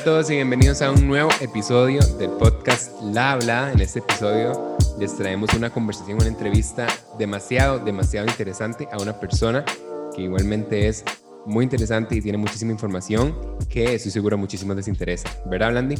a todos y bienvenidos a un nuevo episodio del podcast La Hablada. En este episodio les traemos una conversación, una entrevista demasiado, demasiado interesante a una persona que igualmente es muy interesante y tiene muchísima información que estoy seguro a muchísimos les interesa. ¿Verdad, Blandy?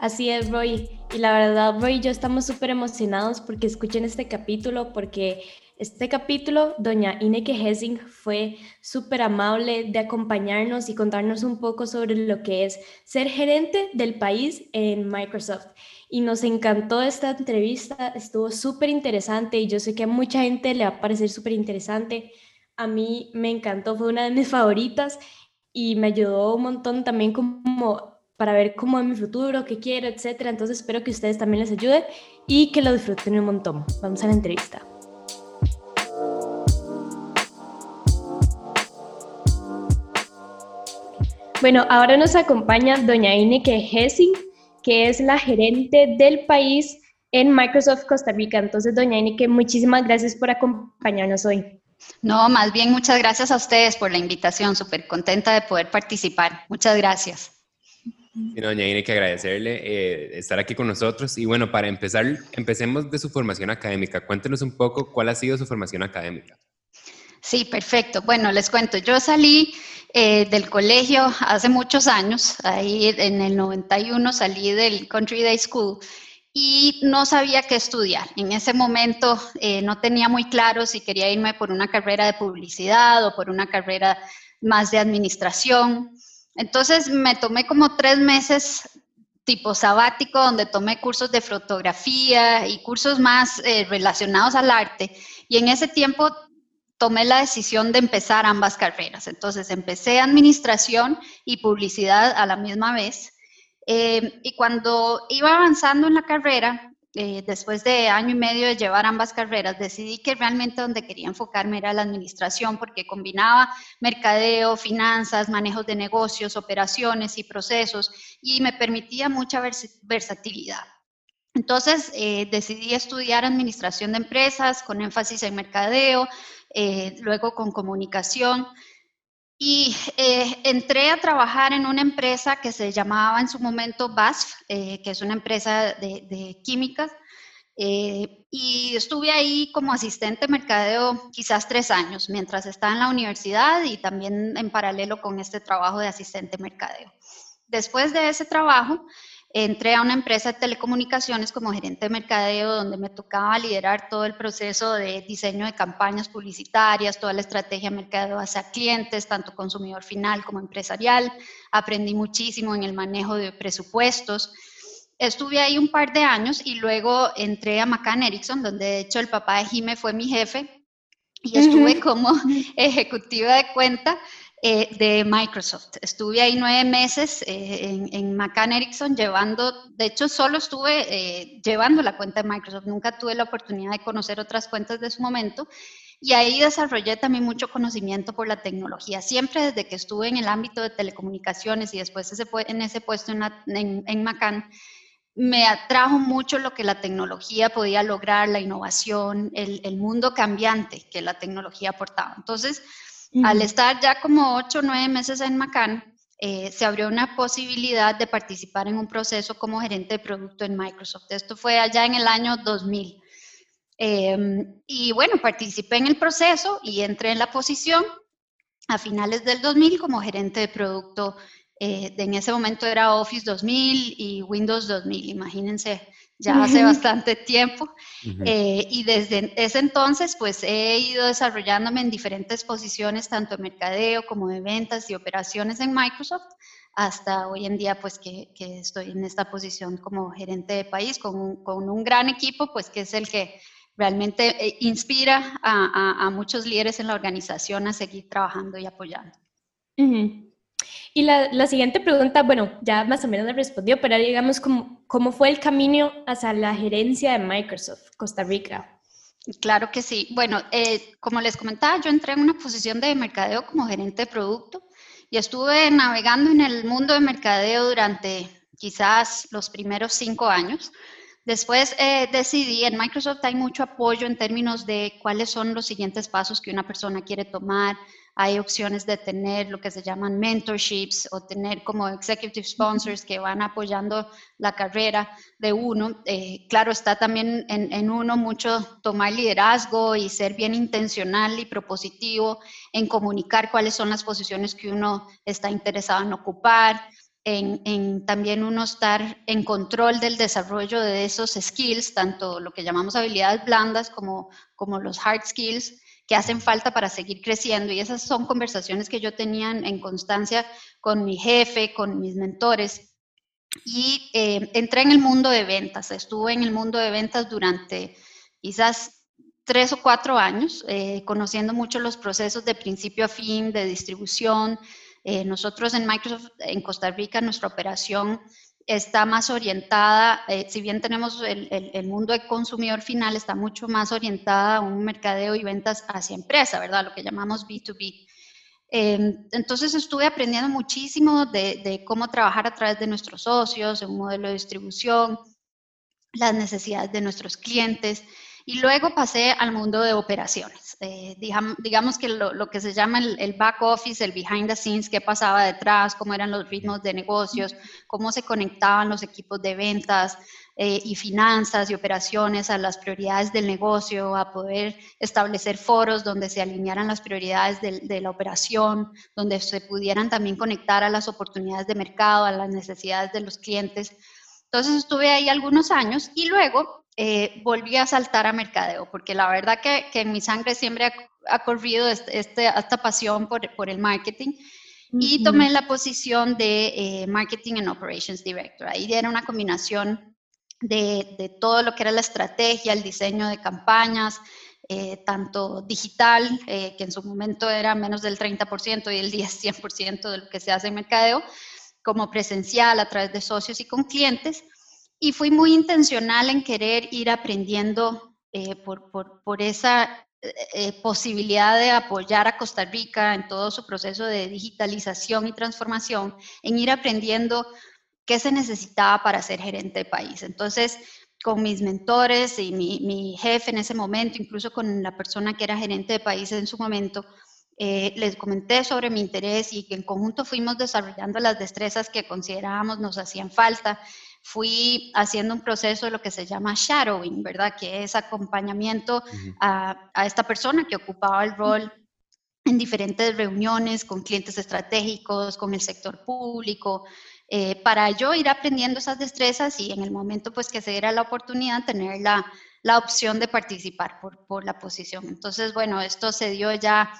Así es, Roy. Y la verdad, Roy y yo estamos súper emocionados porque escuchen este capítulo, porque este capítulo, doña Ineke Hessing fue súper amable de acompañarnos y contarnos un poco sobre lo que es ser gerente del país en Microsoft. Y nos encantó esta entrevista, estuvo súper interesante y yo sé que a mucha gente le va a parecer súper interesante. A mí me encantó, fue una de mis favoritas y me ayudó un montón también como para ver cómo es mi futuro, qué quiero, etcétera. Entonces espero que ustedes también les ayude y que lo disfruten un montón. Vamos a la entrevista. Bueno, ahora nos acompaña doña Ineke Hessing, que es la gerente del país en Microsoft Costa Rica. Entonces, doña Ineke, muchísimas gracias por acompañarnos hoy. No, más bien muchas gracias a ustedes por la invitación, súper contenta de poder participar. Muchas gracias. Sí, doña Ineke, agradecerle eh, estar aquí con nosotros. Y bueno, para empezar, empecemos de su formación académica. Cuéntenos un poco cuál ha sido su formación académica. Sí, perfecto. Bueno, les cuento, yo salí eh, del colegio hace muchos años, ahí en el 91 salí del Country Day School y no sabía qué estudiar. En ese momento eh, no tenía muy claro si quería irme por una carrera de publicidad o por una carrera más de administración. Entonces me tomé como tres meses tipo sabático donde tomé cursos de fotografía y cursos más eh, relacionados al arte. Y en ese tiempo tomé la decisión de empezar ambas carreras. Entonces empecé administración y publicidad a la misma vez. Eh, y cuando iba avanzando en la carrera, eh, después de año y medio de llevar ambas carreras, decidí que realmente donde quería enfocarme era la administración porque combinaba mercadeo, finanzas, manejos de negocios, operaciones y procesos y me permitía mucha versatilidad. Entonces eh, decidí estudiar administración de empresas con énfasis en mercadeo, eh, luego con comunicación. Y eh, entré a trabajar en una empresa que se llamaba en su momento BASF, que es una empresa de, químicas, y estuve ahí como asistente mercadeo quizás tres años, mientras estaba en la universidad y también en paralelo con este trabajo de asistente mercadeo. Después de ese trabajo, entré a una empresa de telecomunicaciones como gerente de mercadeo, donde me tocaba liderar todo el proceso de diseño de campañas publicitarias, toda la estrategia de mercadeo hacia clientes, tanto consumidor final como empresarial. Aprendí muchísimo en el manejo de presupuestos. Estuve ahí un par de años y luego entré a McCann Erickson, donde de hecho el papá de Jime fue mi jefe y estuve como ejecutiva de cuenta eh, de Microsoft. Estuve ahí nueve meses eh, en, en, McCann Erickson llevando, de hecho solo estuve eh, llevando la cuenta de Microsoft, nunca tuve la oportunidad de conocer otras cuentas de su momento. Y ahí desarrollé también mucho conocimiento por la tecnología. Siempre desde que estuve en el ámbito de telecomunicaciones y después ese, en ese puesto en, en, en me atrajo mucho lo que la tecnología podía lograr, la innovación, el, el mundo cambiante que la tecnología aportaba. Entonces, al estar ya como ocho o nueve meses en Macan, eh, se abrió una posibilidad de participar en un proceso como gerente de producto en Microsoft. Esto fue allá en el año 2000. Em, y bueno, participé en el proceso y entré en la posición a finales del 2000 como gerente de producto. Eh, en ese momento era Office 2000 y Windows 2000, imagínense ya hace bastante tiempo. Eh, y desde ese entonces, pues he ido desarrollándome en diferentes posiciones, tanto en mercadeo como de ventas y operaciones en Microsoft, hasta hoy en día, pues que, que estoy en esta posición como gerente de país, con un, con un gran equipo, pues que es el que realmente eh, inspira a, a, a, muchos líderes en la organización a seguir trabajando y apoyando. Y la, la, siguiente pregunta, bueno, ya más o menos la respondió, pero digamos, ¿cómo, ¿cómo fue el camino hacia la gerencia de Microsoft Costa Rica? Claro que sí. Bueno, eh, como les comentaba, yo entré en una posición de mercadeo como gerente de producto y estuve navegando en el mundo de mercadeo durante quizás los primeros cinco años. Después eh, decidí, en Microsoft hay mucho apoyo en términos de cuáles son los siguientes pasos que una persona quiere tomar, hay opciones de tener lo que se llaman mentorships o tener como executive sponsors que van apoyando la carrera de uno. Eh, claro, está también en, en, uno mucho tomar liderazgo y ser bien intencional y propositivo en comunicar cuáles son las posiciones que uno está interesado en ocupar. En, en, también uno estar en control del desarrollo de esos skills, tanto lo que llamamos habilidades blandas como, como los hard skills, que hacen falta para seguir creciendo. Y esas son conversaciones que yo tenía en constancia con mi jefe, con mis mentores. Y eh, entré en el mundo de ventas. Estuve en el mundo de ventas durante quizás tres o cuatro años, eh, conociendo mucho los procesos de principio a fin, de distribución. Eh, nosotros en Microsoft, en Costa Rica, nuestra operación está más orientada, eh, si bien tenemos el, el, mundo de consumidor final, está mucho más orientada a un mercadeo y ventas hacia empresa, ¿verdad? Lo que llamamos B2B. Em, entonces estuve aprendiendo muchísimo de, de, cómo trabajar a través de nuestros socios, un modelo de distribución, las necesidades de nuestros clientes. Y luego pasé al mundo de operaciones. Eh, digamos, que lo, que se llama el, back office, el behind the scenes, qué pasaba detrás, cómo eran los ritmos de negocios, cómo se conectaban los equipos de ventas eh, y finanzas y operaciones a las prioridades del negocio, a poder establecer foros donde se alinearan las prioridades de, de la operación, donde se pudieran también conectar a las oportunidades de mercado, a las necesidades de los clientes. Entonces estuve ahí algunos años y luego eh, volví a saltar a mercadeo, porque la verdad que, que en mi sangre siempre ha, corrido este, este, esta pasión por, por el marketing. Y tomé la posición de eh, Marketing and Operations Director. Ahí era una combinación de, de, todo lo que era la estrategia, el diseño de campañas, eh, tanto digital, que en su momento era menos del 30% y el 10, 100% de lo que se hace en mercadeo, como presencial a través de socios y con clientes y fui muy intencional en querer ir aprendiendo eh, por, por, por, esa eh, eh, posibilidad de apoyar a Costa Rica en todo su proceso de digitalización y transformación, en ir aprendiendo qué se necesitaba para ser gerente de país. Entonces, con mis mentores y mi, mi jefe en ese momento, incluso con la persona que era gerente de país en su momento, les comenté sobre mi interés y que en conjunto fuimos desarrollando las destrezas que considerábamos nos hacían falta fui haciendo un proceso de lo que se llama shadowing, ¿verdad? Que es acompañamiento a, esta persona que ocupaba el rol en diferentes reuniones con clientes estratégicos, con el sector público, eh, para yo ir aprendiendo esas destrezas y en el momento pues que se diera la oportunidad tener la, la opción de participar por, por, la posición. Entonces, bueno, esto se dio ya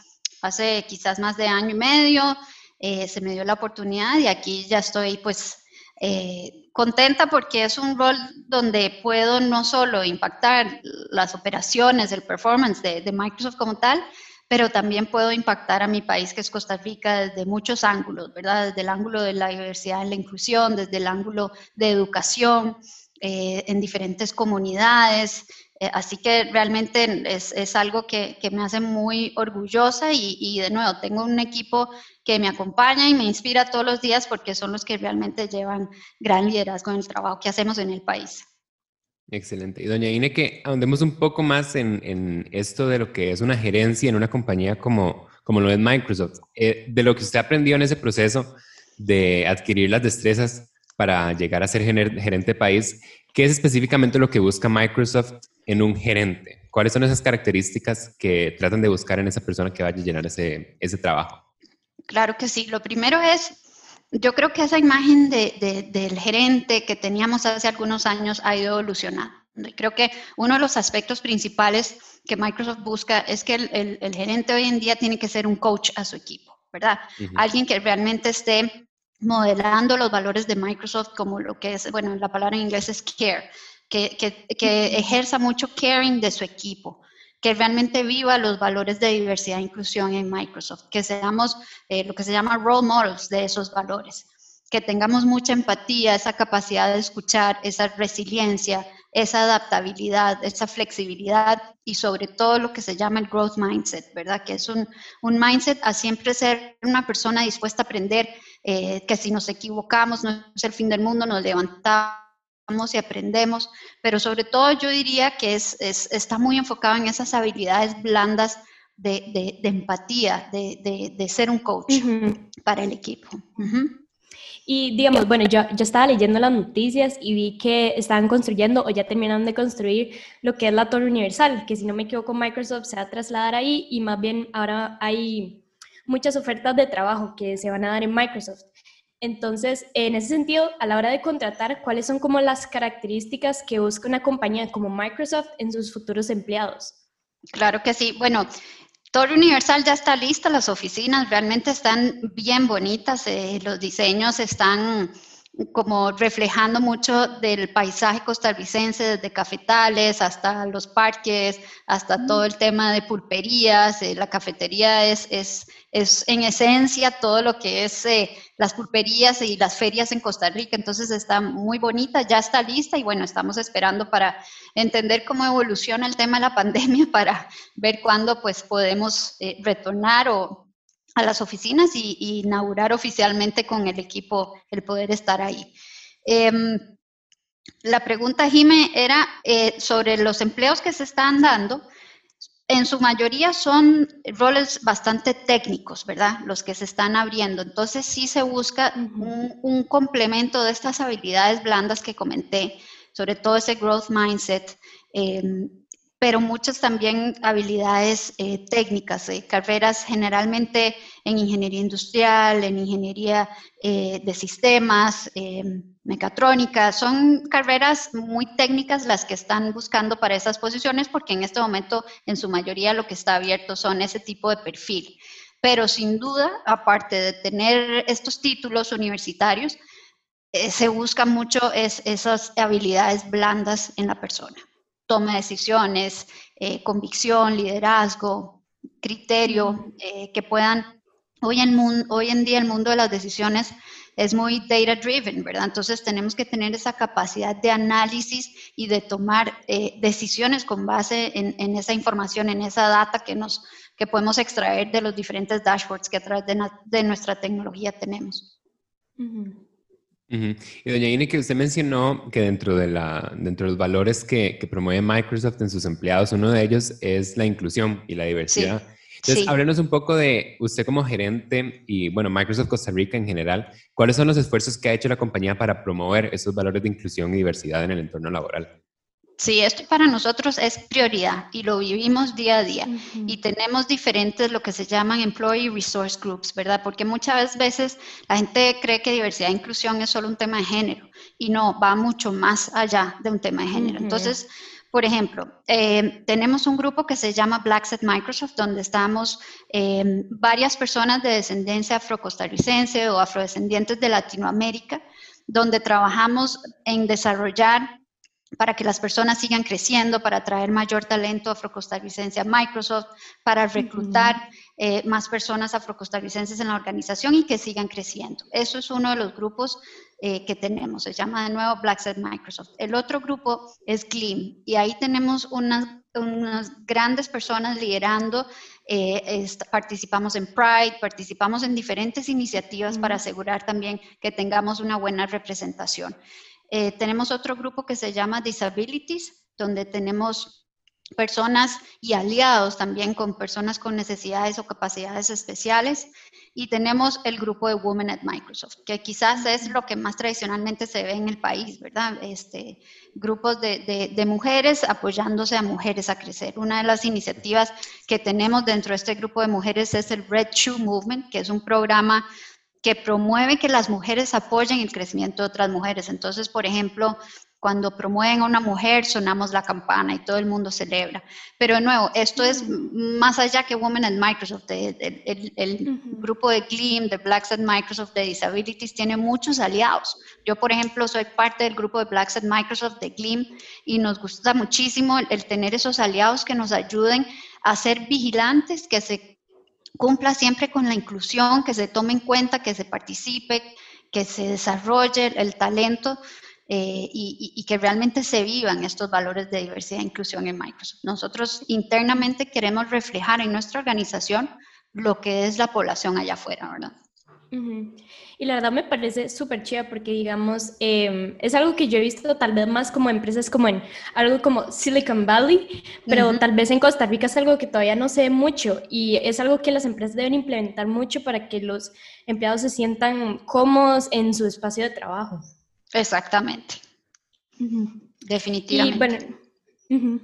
hace quizás más de año y medio, eh, se me dio la oportunidad y aquí ya estoy pues eh, contenta porque es un rol donde puedo no solo impactar las operaciones, el performance de, Microsoft como tal, pero también puedo impactar a mi país, que es Costa Rica, desde muchos ángulos, ¿verdad? Desde el ángulo de la diversidad y la inclusión, desde el ángulo de educación, eh, en diferentes comunidades, eh, así que realmente es, es algo que, que, me hace muy orgullosa y, y, de nuevo tengo un equipo que me acompaña y me inspira todos los días porque son los que realmente llevan gran liderazgo en el trabajo que hacemos en el país. Excelente. Y doña Ine, que ahondemos un poco más en, en, esto de lo que es una gerencia en una compañía como, como lo es Microsoft, eh, de lo que usted aprendió en ese proceso de adquirir las destrezas para llegar a ser gerente país, ¿qué es específicamente lo que busca Microsoft en un gerente? ¿Cuáles son esas características que tratan de buscar en esa persona que vaya a llenar ese, ese trabajo? Claro que sí. Lo primero es, yo creo que esa imagen de, del gerente que teníamos hace algunos años ha ido evolucionando. Creo que uno de los aspectos principales que Microsoft busca es que el, el, gerente hoy en día tiene que ser un coach a su equipo, ¿verdad? Alguien que realmente esté modelando los valores de Microsoft como lo que es, bueno, la palabra en inglés es care, que, que, ejerza mucho caring de su equipo, que realmente viva los valores de diversidad e inclusión en Microsoft, que seamos eh, lo que se llama role models de esos valores, que tengamos mucha empatía, esa capacidad de escuchar, esa resiliencia, esa adaptabilidad, esa flexibilidad y sobre todo lo que se llama el growth mindset, ¿verdad? Que es un, un mindset a siempre ser una persona dispuesta a aprender, eh, que si nos equivocamos no es el fin del mundo, nos levantamos y aprendemos, pero sobre todo yo diría que es, está muy enfocado en esas habilidades blandas de, empatía, de, ser un coach para el equipo. Y digamos, bueno, yo, yo estaba leyendo las noticias y vi que estaban construyendo o ya terminaron de construir lo que es la Torre Universal, que si no me equivoco Microsoft se va a trasladar ahí y más bien ahora hay muchas ofertas de trabajo que se van a dar en Microsoft. Entonces, en ese sentido, a la hora de contratar, ¿cuáles son como las características que busca una compañía como Microsoft en sus futuros empleados? Claro que sí. Bueno, Torre Universal ya está lista, las oficinas realmente están bien bonitas, eh, los diseños están como reflejando mucho del paisaje costarricense, desde cafetales hasta los parques, hasta mm. todo el tema de pulperías. Eh, la cafetería es, es, es, en esencia todo lo que es eh, las pulperías y las ferias en Costa Rica. Entonces está muy bonita, ya está lista y bueno, estamos esperando para entender cómo evoluciona el tema de la pandemia para ver cuándo pues podemos eh, retornar o a las oficinas y, inaugurar oficialmente con el equipo el poder estar ahí. Em, la pregunta, Jime, era eh, sobre los empleos que se están dando. En su mayoría son roles bastante técnicos, ¿verdad? Los que se están abriendo. Entonces sí se busca un, complemento de estas habilidades blandas que comenté, sobre todo ese growth mindset, em, pero muchas también habilidades eh, técnicas, eh, carreras generalmente en ingeniería industrial, en ingeniería eh, de sistemas, mecatrónica. Son carreras muy técnicas las que están buscando para esas posiciones porque en este momento en su mayoría lo que está abierto son ese tipo de perfil. Pero sin duda, aparte de tener estos títulos universitarios, se busca mucho es, esas habilidades blandas en la persona toma de decisiones, eh, convicción, liderazgo, criterio, eh, que puedan, hoy en, hoy en día el mundo de las decisiones es muy data driven, ¿verdad? Entonces tenemos que tener esa capacidad de análisis y de tomar eh, decisiones con base en, esa información, en esa data que, nos, que podemos extraer de los diferentes dashboards que a través de, nuestra tecnología tenemos. Y doña Ine, que usted mencionó que dentro de, la, dentro de los valores que, que, promueve Microsoft en sus empleados, uno de ellos es la inclusión y la diversidad. Entonces, háblenos un poco de usted como gerente y, bueno, Microsoft Costa Rica en general, ¿cuáles son los esfuerzos que ha hecho la compañía para promover esos valores de inclusión y diversidad en el entorno laboral? Sí, esto para nosotros es prioridad y lo vivimos día a día. Y tenemos diferentes, lo que se llaman Employee Resource Groups, ¿verdad? Porque muchas veces la gente cree que diversidad e inclusión es solo un tema de género y no, va mucho más allá de un tema de género. Entonces, por ejemplo, eh, tenemos un grupo que se llama Black Set Microsoft, donde estamos eh, varias personas de descendencia afrocostarricense o afrodescendientes de Latinoamérica, donde trabajamos en desarrollar para que las personas sigan creciendo, para atraer mayor talento afrocostarricense a Microsoft, para reclutar eh, más personas afrocostarricenses en la organización y que sigan creciendo. Eso es uno de los grupos eh, que tenemos, se llama de nuevo Black Set Microsoft. El otro grupo es GLIM y ahí tenemos unas, grandes personas liderando, eh, participamos en Pride, participamos en diferentes iniciativas para asegurar también que tengamos una buena representación. Eh, tenemos otro grupo que se llama Disabilities, donde tenemos personas y aliados también con personas con necesidades o capacidades especiales. Y tenemos el grupo de Women at Microsoft, que quizás es lo que más tradicionalmente se ve en el país, ¿verdad? Este, grupos de, de mujeres apoyándose a mujeres a crecer. Una de las iniciativas que tenemos dentro de este grupo de mujeres es el Red Shoe Movement, que es un programa que promueve que las mujeres apoyen el crecimiento de otras mujeres. Entonces, por ejemplo, cuando promueven a una mujer, sonamos la campana y todo el mundo celebra. Pero de nuevo, esto es más allá que Women at Microsoft. El, grupo de GLEAM, de Blacks at Microsoft, de Disabilities, tiene muchos aliados. Yo, por ejemplo, soy parte del grupo de Blacks at Microsoft, de GLEAM, y nos gusta muchísimo el tener esos aliados que nos ayuden a ser vigilantes, que se cumpla siempre con la inclusión, que se tome en cuenta, que se participe, que se desarrolle el talento eh, y, que realmente se vivan estos valores de diversidad e inclusión en Microsoft. Nosotros internamente queremos reflejar en nuestra organización lo que es la población allá afuera, ¿verdad? Y la verdad me parece súper chida porque, digamos, em, es algo que yo he visto tal vez más como empresas como en algo como Silicon Valley, pero tal vez en Costa Rica es algo que todavía no sé mucho y es algo que las empresas deben implementar mucho para que los empleados se sientan cómodos en su espacio de trabajo. Exactamente. Definitivamente. Y bueno,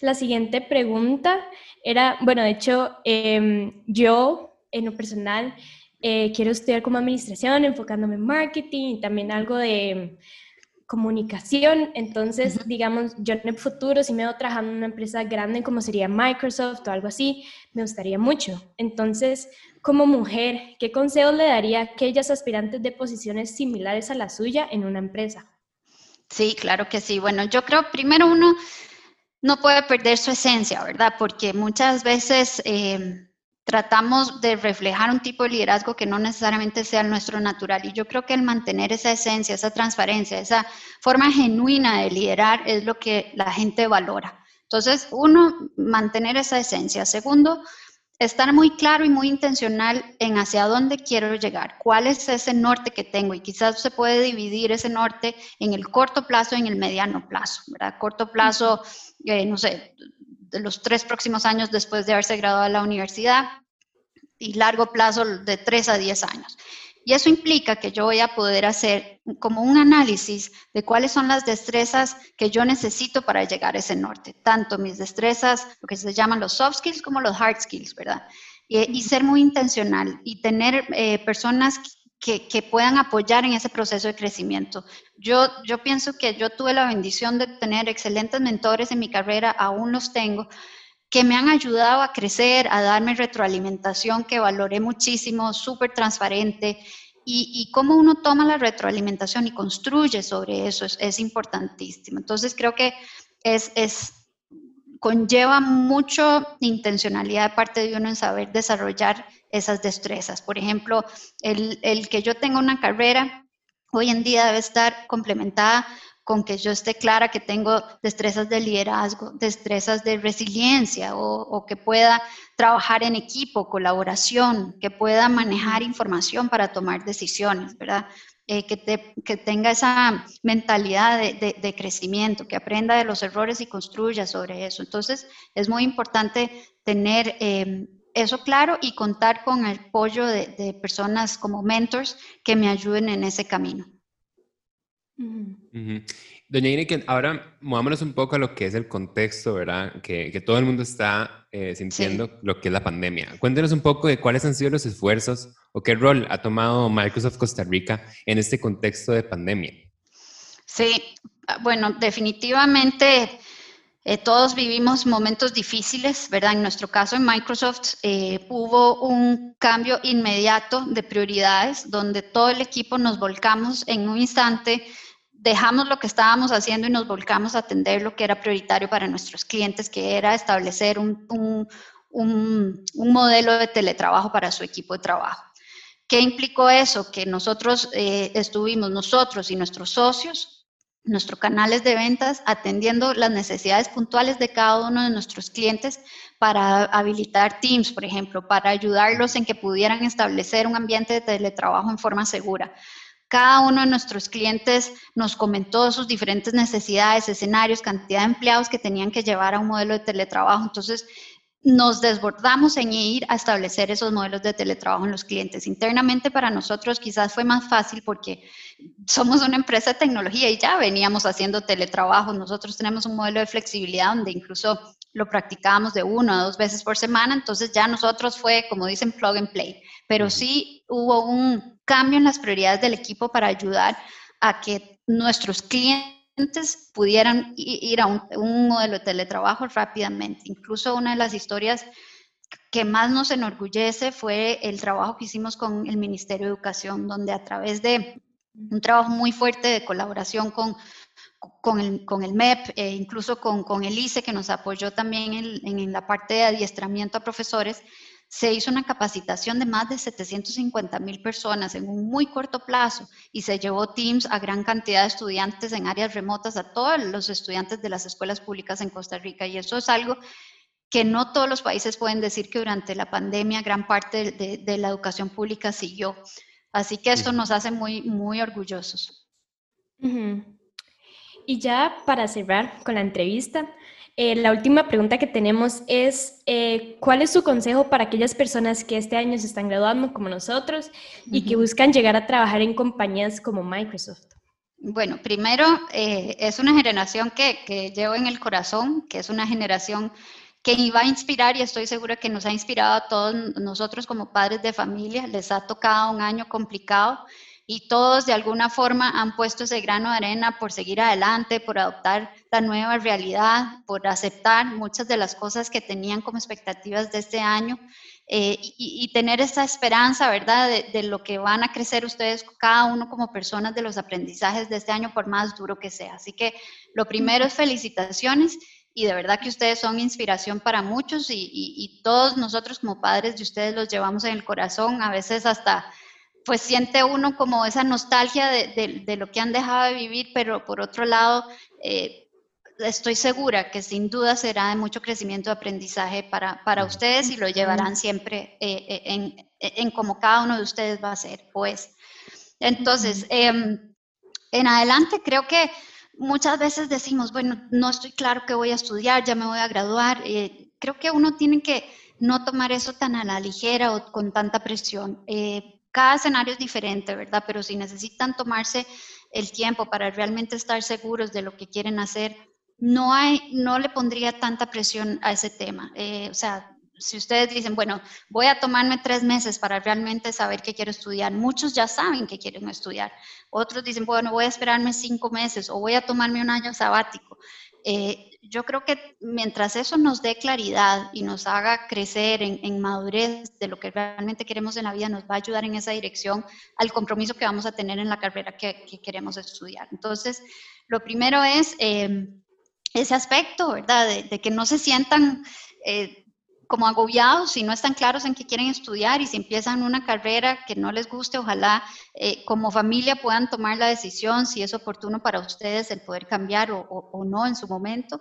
la siguiente pregunta era, bueno, de hecho, em, yo en lo personal eh, quiero estudiar como administración, enfocándome en marketing y también algo de comunicación. Entonces, digamos, yo en el futuro, si me veo trabajando en una empresa grande como sería Microsoft o algo así, me gustaría mucho. Entonces, como mujer, ¿qué consejo le daría a aquellas aspirantes de posiciones similares a la suya en una empresa? Sí, claro que sí. Bueno, yo creo primero uno no puede perder su esencia, ¿verdad? Porque muchas veces eh, tratamos de reflejar un tipo de liderazgo que no necesariamente sea el nuestro natural. Y yo creo que el mantener esa esencia, esa transparencia, esa forma genuina de liderar es lo que la gente valora. Entonces, uno, mantener esa esencia. Segundo, estar muy claro y muy intencional en hacia dónde quiero llegar, cuál es ese norte que tengo y quizás se puede dividir ese norte en el corto plazo y en el mediano plazo, ¿verdad? Corto plazo, eh, no sé, de los tres próximos años después de haberse graduado de la universidad y largo plazo de tres a diez años. Y eso implica que yo voy a poder hacer como un análisis de cuáles son las destrezas que yo necesito para llegar a ese norte, tanto mis destrezas, lo que se llaman los soft skills como los hard skills, ¿verdad? Y, ser muy intencional y tener eh, personas que, puedan apoyar en ese proceso de crecimiento. Yo, yo pienso que yo tuve la bendición de tener excelentes mentores en mi carrera, aún los tengo, que me han ayudado a crecer, a darme retroalimentación que valoré muchísimo, súper transparente. Y, y, cómo uno toma la retroalimentación y construye sobre eso es, es importantísimo. Entonces creo que es, es, conlleva mucho intencionalidad de parte de uno en saber desarrollar esas destrezas. Por ejemplo, el, el que yo tenga una carrera hoy en día debe estar complementada con que yo esté clara que tengo destrezas de liderazgo, destrezas de resiliencia o, que pueda trabajar en equipo, colaboración, que pueda manejar información para tomar decisiones, ¿verdad? Eh, que, que, tenga esa mentalidad de, de, crecimiento, que aprenda de los errores y construya sobre eso. Entonces, es muy importante tener eh, eso claro y contar con el apoyo de, personas como mentors que me ayuden en ese camino. Doña Ine, ahora movámonos un poco a lo que es el contexto, ¿verdad? Que, que todo el mundo está eh, sintiendo lo que es la pandemia. Cuéntenos un poco de cuáles han sido los esfuerzos o qué rol ha tomado Microsoft Costa Rica en este contexto de pandemia. Sí, bueno, definitivamente eh, todos vivimos momentos difíciles, ¿verdad? En nuestro caso en Microsoft eh, hubo un cambio inmediato de prioridades donde todo el equipo nos volcamos en un instante, dejamos lo que estábamos haciendo y nos volcamos a atender lo que era prioritario para nuestros clientes, que era establecer un, un, un, modelo de teletrabajo para su equipo de trabajo. ¿Qué implicó eso? Que nosotros eh, estuvimos, nosotros y nuestros socios, nuestros canales de ventas atendiendo las necesidades puntuales de cada uno de nuestros clientes para habilitar Teams, por ejemplo, para ayudarlos en que pudieran establecer un ambiente de teletrabajo en forma segura. Cada uno de nuestros clientes nos comentó sus diferentes necesidades, escenarios, cantidad de empleados que tenían que llevar a un modelo de teletrabajo. Entonces, nos desbordamos en ir a establecer esos modelos de teletrabajo en los clientes. Internamente para nosotros quizás fue más fácil porque somos una empresa de tecnología y ya veníamos haciendo teletrabajo. Nosotros tenemos un modelo de flexibilidad donde incluso lo practicábamos de una a dos veces por semana, entonces ya nosotros fue, como dicen, plug and play. Pero sí hubo un cambio en las prioridades del equipo para ayudar a que nuestros clientes pudieran ir a un, modelo de teletrabajo rápidamente. Incluso una de las historias que más nos enorgullece fue el trabajo que hicimos con el Ministerio de Educación, donde a través de un trabajo muy fuerte de colaboración con, con, el, con el MEP, e incluso con, con, el ICE, que nos apoyó también en, en la parte de adiestramiento a profesores, se hizo una capacitación de más de 750 mil personas en un muy corto plazo y se llevó Teams a gran cantidad de estudiantes en áreas remotas, a todos los estudiantes de las escuelas públicas en Costa Rica. Y eso es algo que no todos los países pueden decir que durante la pandemia gran parte de, la educación pública siguió. Así que esto nos hace muy, muy orgullosos. Y ya para cerrar con la entrevista, eh, la última pregunta que tenemos es, eh, ¿cuál es su consejo para aquellas personas que este año se están graduando como nosotros y que buscan llegar a trabajar en compañías como Microsoft? Bueno, primero, eh, es una generación que, que, llevo en el corazón, que es una generación que iba a inspirar y estoy segura que nos ha inspirado a todos nosotros como padres de familia. Les ha tocado un año complicado y todos de alguna forma han puesto ese grano de arena por seguir adelante, por adoptar la nueva realidad, por aceptar muchas de las cosas que tenían como expectativas de este año eh, y, tener esa esperanza, ¿verdad?, de, lo que van a crecer ustedes, cada uno como personas de los aprendizajes de este año, por más duro que sea. Así que lo primero es felicitaciones y de verdad que ustedes son inspiración para muchos y todos nosotros como padres de ustedes los llevamos en el corazón, a veces hasta pues siente uno como esa nostalgia de, lo que han dejado de vivir, pero por otro lado, eh, estoy segura que sin duda será de mucho crecimiento de aprendizaje para, para ustedes y lo llevarán siempre eh, eh, en, en, como cada uno de ustedes va a ser, pues. Entonces, em, en adelante creo que muchas veces decimos, bueno, no estoy claro que voy a estudiar, ya me voy a graduar. creo que uno tiene que no tomar eso tan a la ligera o con tanta presión cada escenario es diferente, ¿verdad? Pero si necesitan tomarse el tiempo para realmente estar seguros de lo que quieren hacer, no, le pondría tanta presión a ese tema. Eh, o sea, si ustedes dicen, bueno, voy a tomarme tres meses para realmente saber qué quiero estudiar, muchos ya saben que quieren estudiar. Otros dicen, bueno, voy a esperarme cinco meses o voy a tomarme un año sabático. Eh, yo creo que mientras eso nos dé claridad y nos haga crecer en, madurez de lo que realmente queremos en la vida, nos va a ayudar en esa dirección al compromiso que vamos a tener en la carrera que, queremos estudiar. Entonces, lo primero es eh, ese aspecto, ¿verdad? De, que no se sientan eh, como agobiados si no están claros en qué quieren estudiar y si empiezan una carrera que no les guste, ojalá eh, como familia puedan tomar la decisión si es oportuno para ustedes el poder cambiar o, no en su momento.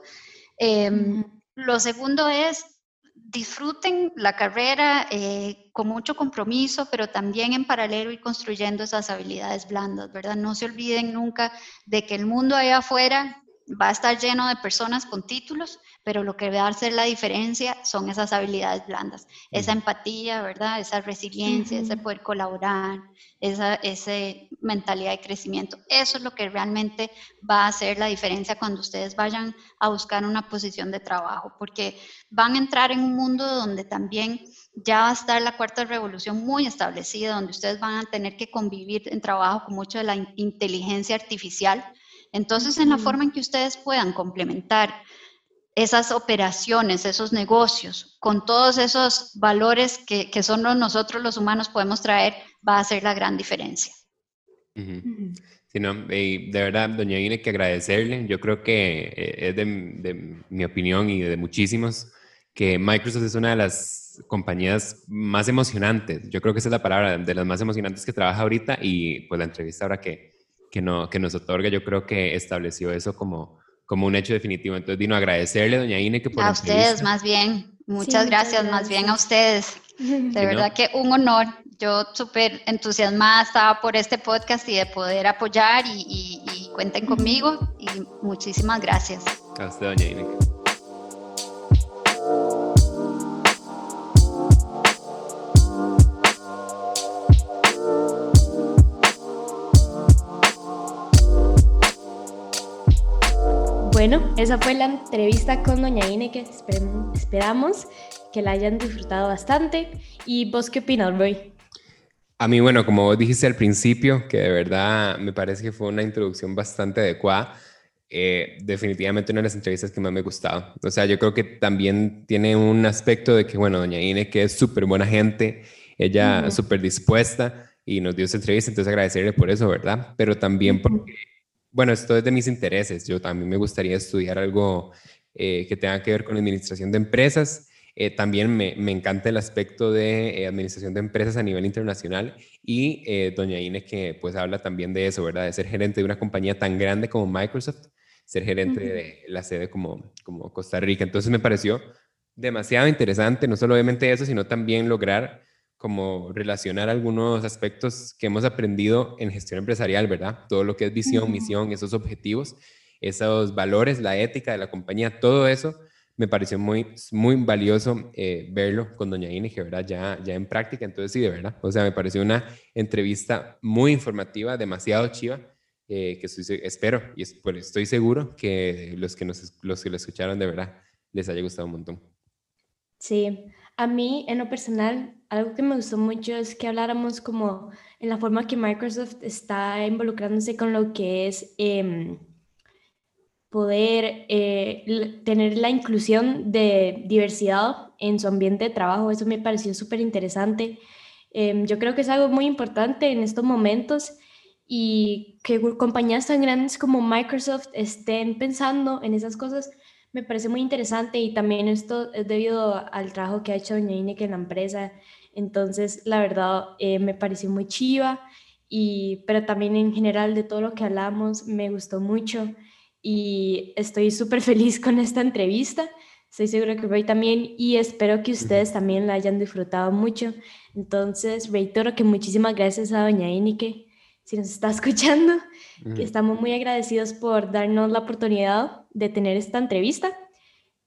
Em, lo segundo es disfruten la carrera eh, con mucho compromiso, pero también en paralelo ir construyendo esas habilidades blandas, ¿verdad? No se olviden nunca de que el mundo allá afuera va a estar lleno de personas con títulos, pero lo que va a hacer la diferencia son esas habilidades blandas, esa empatía, ¿verdad? Esa resiliencia, ese poder colaborar, esa, esa, mentalidad de crecimiento. Eso es lo que realmente va a hacer la diferencia cuando ustedes vayan a buscar una posición de trabajo, porque van a entrar en un mundo donde también ya va a estar la cuarta revolución muy establecida, donde ustedes van a tener que convivir en trabajo con mucho de la inteligencia artificial entonces, en la forma en que ustedes puedan complementar esas operaciones, esos negocios, con todos esos valores que, que solo nosotros los humanos podemos traer, va a ser la gran diferencia. Sí, no, de verdad, doña Ine, que agradecerle. Yo creo que eh, es de, de, mi opinión y de muchísimos que Microsoft es una de las compañías más emocionantes. Yo creo que esa es la palabra, de las más emocionantes que trabaja ahorita y pues la entrevista ahora que, que, no, que nos otorga, yo creo que estableció eso como, como un hecho definitivo. Entonces, Dino, agradecerle, doña Ine, que por A ustedes, más bien. Muchas gracias, más bien a ustedes. De verdad que un honor. Yo súper entusiasmada estaba por este podcast y de poder apoyar y, y cuenten conmigo y muchísimas gracias. A usted, doña Ine. Bueno, esa fue la entrevista con Doña Ine que esperamos que la hayan disfrutado bastante. ¿Y vos qué opinas, Roy? A mí, bueno, como vos dijiste al principio, que de verdad me parece que fue una introducción bastante adecuada, eh, definitivamente una de las entrevistas que más me ha gustado. O sea, yo creo que también tiene un aspecto de que, bueno, doña Ine, que es súper buena gente, ella súper dispuesta y nos dio esa entrevista, entonces agradecerle por eso, ¿verdad? Pero también porque bueno, esto es de mis intereses. Yo también me gustaría estudiar algo eh, que tenga que ver con administración de empresas. Eh, también me, me, encanta el aspecto de eh, administración de empresas a nivel internacional y doña Ine que pues habla también de eso, ¿verdad? De ser gerente de una compañía tan grande como Microsoft, ser gerente de la sede como, como Costa Rica. Entonces me pareció demasiado interesante, no solo obviamente eso, sino también lograr como relacionar algunos aspectos que hemos aprendido en gestión empresarial, ¿verdad? Todo lo que es visión, misión, esos objetivos, esos valores, la ética de la compañía, todo eso me pareció muy, muy valioso eh, verlo con doña que ¿verdad? Ya, ya en práctica, entonces sí, de verdad. O sea, me pareció una entrevista muy informativa, demasiado chiva, eh, que estoy, espero y pues, estoy seguro que los que, nos, los que lo escucharon de verdad les haya gustado un montón. Sí, a mí en lo personal, algo que me gustó mucho es que habláramos como en la forma que Microsoft está involucrándose con lo que es... Em, poder eh, tener la inclusión de diversidad en su ambiente de trabajo. Eso me pareció súper interesante. Em, yo creo que es algo muy importante en estos momentos y que compañías tan grandes como Microsoft estén pensando en esas cosas me parece muy interesante y también esto es debido al trabajo que ha hecho Doña Ine en la empresa. Entonces, la verdad, eh, me pareció muy chiva, y, pero también en general de todo lo que hablamos me gustó mucho y estoy súper feliz con esta entrevista. Estoy segura que Ray también y espero que ustedes también la hayan disfrutado mucho. Entonces, reitero que muchísimas gracias a Doña Inike, si nos está escuchando, que estamos muy agradecidos por darnos la oportunidad de tener esta entrevista.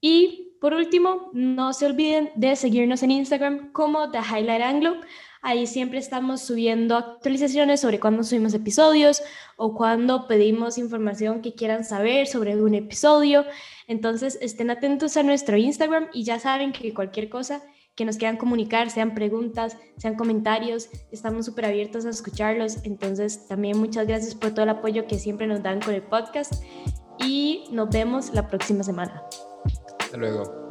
Y por último, no se olviden de seguirnos en Instagram como The Highlight Anglo. Ahí siempre estamos subiendo actualizaciones sobre cuándo subimos episodios o cuando pedimos información que quieran saber sobre algún episodio. Entonces estén atentos a nuestro Instagram y ya saben que cualquier cosa que nos quieran comunicar, sean preguntas, sean comentarios, estamos súper abiertos a escucharlos. Entonces también muchas gracias por todo el apoyo que siempre nos dan con el podcast y nos vemos la próxima semana. Hasta luego.